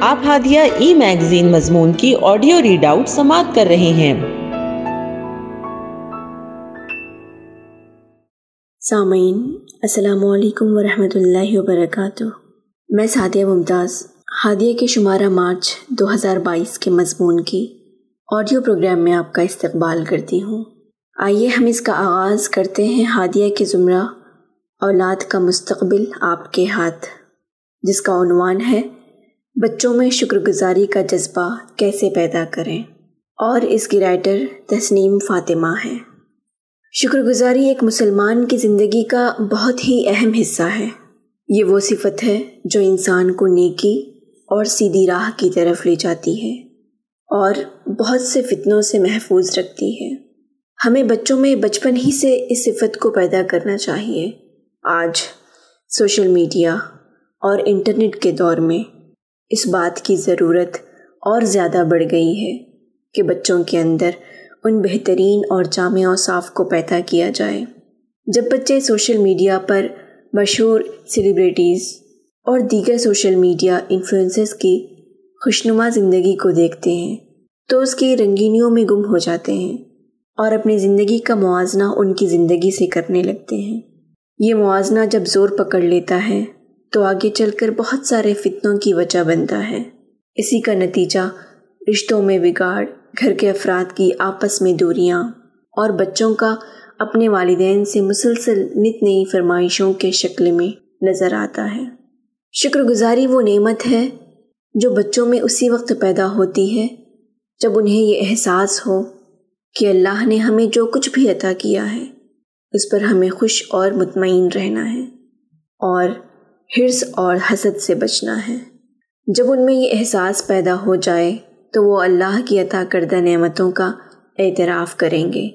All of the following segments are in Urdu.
آپ ہادیہ ای میگزین مضمون کی آڈیو ریڈ آؤٹ سماعت کر رہے ہیں۔ سامعین، السلام علیکم ورحمۃ اللہ وبرکاتہ۔ میں سعدیہ ممتاز، ہادیہ کے شمارہ مارچ دو ہزار بائیس کے مضمون کی آڈیو پروگرام میں آپ کا استقبال کرتی ہوں۔ آئیے ہم اس کا آغاز کرتے ہیں ہادیہ کے زمرہ اولاد کا مستقبل آپ کے ہاتھ، جس کا عنوان ہے بچوں میں شکر گزاری کا جذبہ کیسے پیدا کریں؟ اور اس کی رائٹر تسنیم فاطمہ ہے۔ شکر گزاری ایک مسلمان کی زندگی کا بہت ہی اہم حصہ ہے۔ یہ وہ صفت ہے جو انسان کو نیکی اور سیدھی راہ کی طرف لے جاتی ہے اور بہت سے فتنوں سے محفوظ رکھتی ہے۔ ہمیں بچوں میں بچپن ہی سے اس صفت کو پیدا کرنا چاہیے۔ آج سوشل میڈیا اور انٹرنیٹ کے دور میں اس بات کی ضرورت اور زیادہ بڑھ گئی ہے کہ بچوں کے اندر ان بہترین اور جامع و صاف کو پیدا کیا جائے۔ جب بچے سوشل میڈیا پر مشہور سیلیبریٹیز اور دیگر سوشل میڈیا انفلوئنسز کی خوشنما زندگی کو دیکھتے ہیں، تو اس کی رنگینیوں میں گم ہو جاتے ہیں اور اپنی زندگی کا موازنہ ان کی زندگی سے کرنے لگتے ہیں۔ یہ موازنہ جب زور پکڑ لیتا ہے تو آگے چل کر بہت سارے فتنوں کی وجہ بنتا ہے۔ اسی کا نتیجہ رشتوں میں بگاڑ، گھر کے افراد کی آپس میں دوریاں اور بچوں کا اپنے والدین سے مسلسل نت نئی فرمائشوں کے شکل میں نظر آتا ہے۔ شکر گزاری وہ نعمت ہے جو بچوں میں اسی وقت پیدا ہوتی ہے جب انہیں یہ احساس ہو کہ اللہ نے ہمیں جو کچھ بھی عطا کیا ہے، اس پر ہمیں خوش اور مطمئن رہنا ہے اور حرص اور حسد سے بچنا ہے۔ جب ان میں یہ احساس پیدا ہو جائے، تو وہ اللہ کی عطا کردہ نعمتوں کا اعتراف کریں گے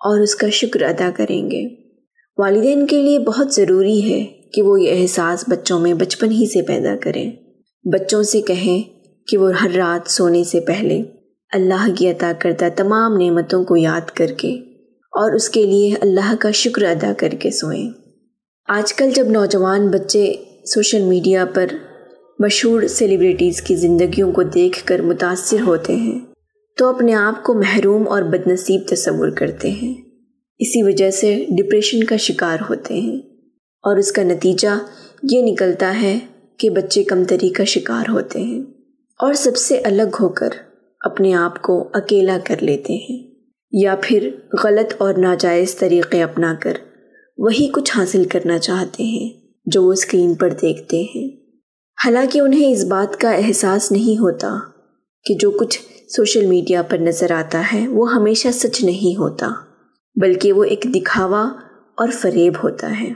اور اس کا شکر ادا کریں گے۔ والدین کے لیے بہت ضروری ہے کہ وہ یہ احساس بچوں میں بچپن ہی سے پیدا کریں۔ بچوں سے کہیں کہ وہ ہر رات سونے سے پہلے اللہ کی عطا کردہ تمام نعمتوں کو یاد کر کے اور اس کے لیے اللہ کا شکر ادا کر کے سوئیں۔ آج کل جب نوجوان بچے سوشل میڈیا پر مشہور سیلیبریٹیز کی زندگیوں کو دیکھ کر متاثر ہوتے ہیں، تو اپنے آپ کو محروم اور بد نصیب تصور کرتے ہیں۔ اسی وجہ سے ڈپریشن کا شکار ہوتے ہیں اور اس کا نتیجہ یہ نکلتا ہے کہ بچے کم تری کا شکار ہوتے ہیں اور سب سے الگ ہو کر اپنے آپ کو اکیلا کر لیتے ہیں، یا پھر غلط اور ناجائز طریقے اپنا کر وہی کچھ حاصل کرنا چاہتے ہیں۔ جو وہ اسکرین پر دیکھتے ہیں۔ حالانکہ انہیں اس بات کا احساس نہیں ہوتا کہ جو کچھ سوشل میڈیا پر نظر آتا ہے، وہ ہمیشہ سچ نہیں ہوتا، بلکہ وہ ایک دکھاوا اور فریب ہوتا ہے۔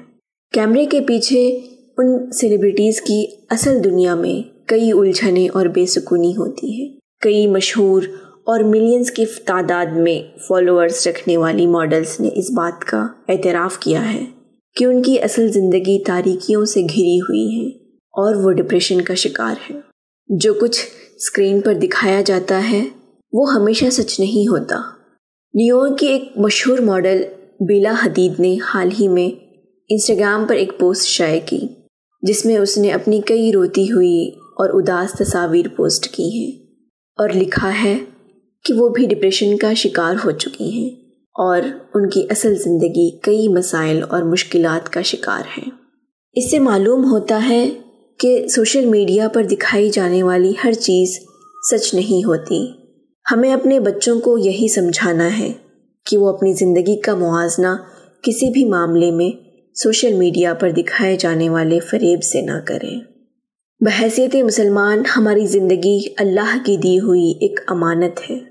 کیمرے کے پیچھے ان سیلیبریٹیز کی اصل دنیا میں کئی الجھنیں اور بے سکونی ہوتی ہے کئی مشہور اور ملینز کی تعداد میں فالوورز رکھنے والی ماڈلز نے اس بات کا اعتراف کیا ہے۔ کہ ان کی اصل زندگی تاریکیوں سے گھری ہوئی ہے اور وہ ڈپریشن کا شکار ہے۔ جو کچھ اسکرین پر دکھایا جاتا ہے، وہ ہمیشہ سچ نہیں ہوتا۔ نیو کی ایک مشہور ماڈل بیلا حدید نے حال ہی میں انسٹاگرام پر ایک پوسٹ شائع کی، جس میں اس نے اپنی کئی روتی ہوئی اور اداس تصاویر پوسٹ کی ہیں اور لکھا ہے کہ وہ بھی ڈپریشن کا شکار ہو چکی ہیں۔ اور ان کی اصل زندگی کئی مسائل اور مشکلات کا شکار ہے۔ اس سے معلوم ہوتا ہے کہ سوشل میڈیا پر دکھائی جانے والی ہر چیز سچ نہیں ہوتی۔ ہمیں اپنے بچوں کو یہی سمجھانا ہے کہ وہ اپنی زندگی کا موازنہ کسی بھی معاملے میں سوشل میڈیا پر دکھائے جانے والے فریب سے نہ کریں۔ بحیثیت مسلمان ہماری زندگی اللہ کی دی ہوئی ایک امانت ہے۔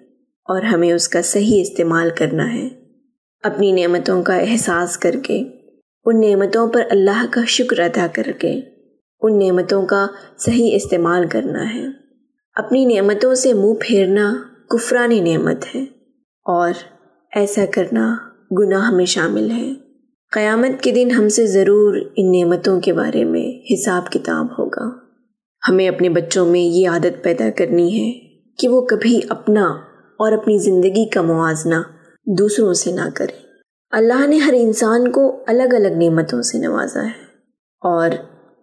اور ہمیں اس کا صحیح استعمال کرنا ہے۔ اپنی نعمتوں کا احساس کر کے، ان نعمتوں پر اللہ کا شکر ادا کر کے، ان نعمتوں کا صحیح استعمال کرنا ہے۔ اپنی نعمتوں سے منہ پھیرنا کفرانی نعمت ہے۔ اور ایسا کرنا گناہ میں شامل ہے۔ قیامت کے دن ہم سے ضرور ان نعمتوں کے بارے میں حساب کتاب ہوگا۔ ہمیں اپنے بچوں میں یہ عادت پیدا کرنی ہے کہ وہ کبھی اپنا اور اپنی زندگی کا موازنہ دوسروں سے نہ کرے۔ اللہ نے ہر انسان کو الگ الگ نعمتوں سے نوازا ہے اور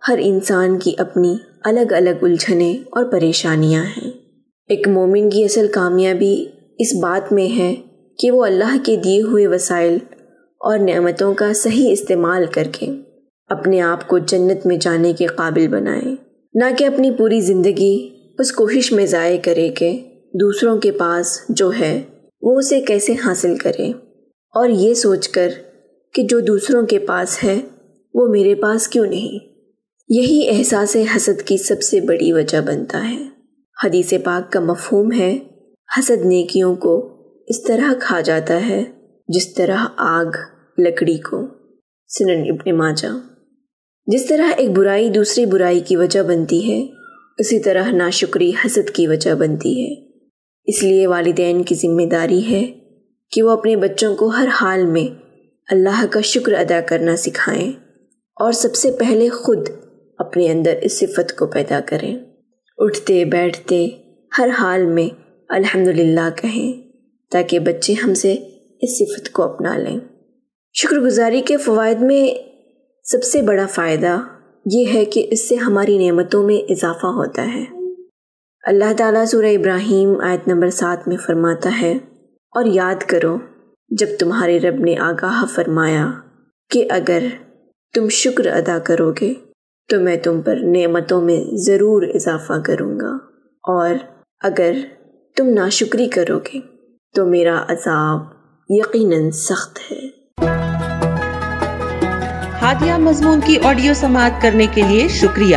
ہر انسان کی اپنی الگ الگ الجھنیں اور پریشانیاں ہیں۔ ایک مومن کی اصل کامیابی اس بات میں ہے کہ وہ اللہ کے دیے ہوئے وسائل اور نعمتوں کا صحیح استعمال کر کے اپنے آپ کو جنت میں جانے کے قابل بنائے۔ نہ کہ اپنی پوری زندگی اس کوشش میں ضائع کرے کہ دوسروں کے پاس جو ہے، وہ اسے کیسے حاصل کرے؟ اور یہ سوچ کر کہ جو دوسروں کے پاس ہے، وہ میرے پاس کیوں نہیں؟ یہی احساس حسد کی سب سے بڑی وجہ بنتا ہے۔ حدیث پاک کا مفہوم ہے، حسد نیکیوں کو اس طرح کھا جاتا ہے جس طرح آگ لکڑی کو۔ سنن ابن ماجہ۔ جس طرح ایک برائی دوسری برائی کی وجہ بنتی ہے، اسی طرح ناشکری حسد کی وجہ بنتی ہے۔ اس لیے والدین کی ذمہ داری ہے کہ وہ اپنے بچوں کو ہر حال میں اللہ کا شکر ادا کرنا سکھائیں اور سب سے پہلے خود اپنے اندر اس صفت کو پیدا کریں۔ اٹھتے بیٹھتے ہر حال میں الحمد للہ کہیں تاکہ بچے ہم سے اس صفت کو اپنا لیں۔ شکر گزاری کے فوائد میں سب سے بڑا فائدہ یہ ہے کہ اس سے ہماری نعمتوں میں اضافہ ہوتا ہے۔ اللہ تعالیٰ سورہ ابراہیم آیت نمبر سات میں فرماتا ہے، اور یاد کرو، جب تمہارے رب نے آگاہ فرمایا کہ اگر تم شکر ادا کرو گے، تو میں تم پر نعمتوں میں ضرور اضافہ کروں گا، اور اگر تم ناشکری کرو گے، تو میرا عذاب یقیناً سخت ہے۔ ہادیہ مضمون کی آڈیو سماعت کرنے کے لیے شکریہ۔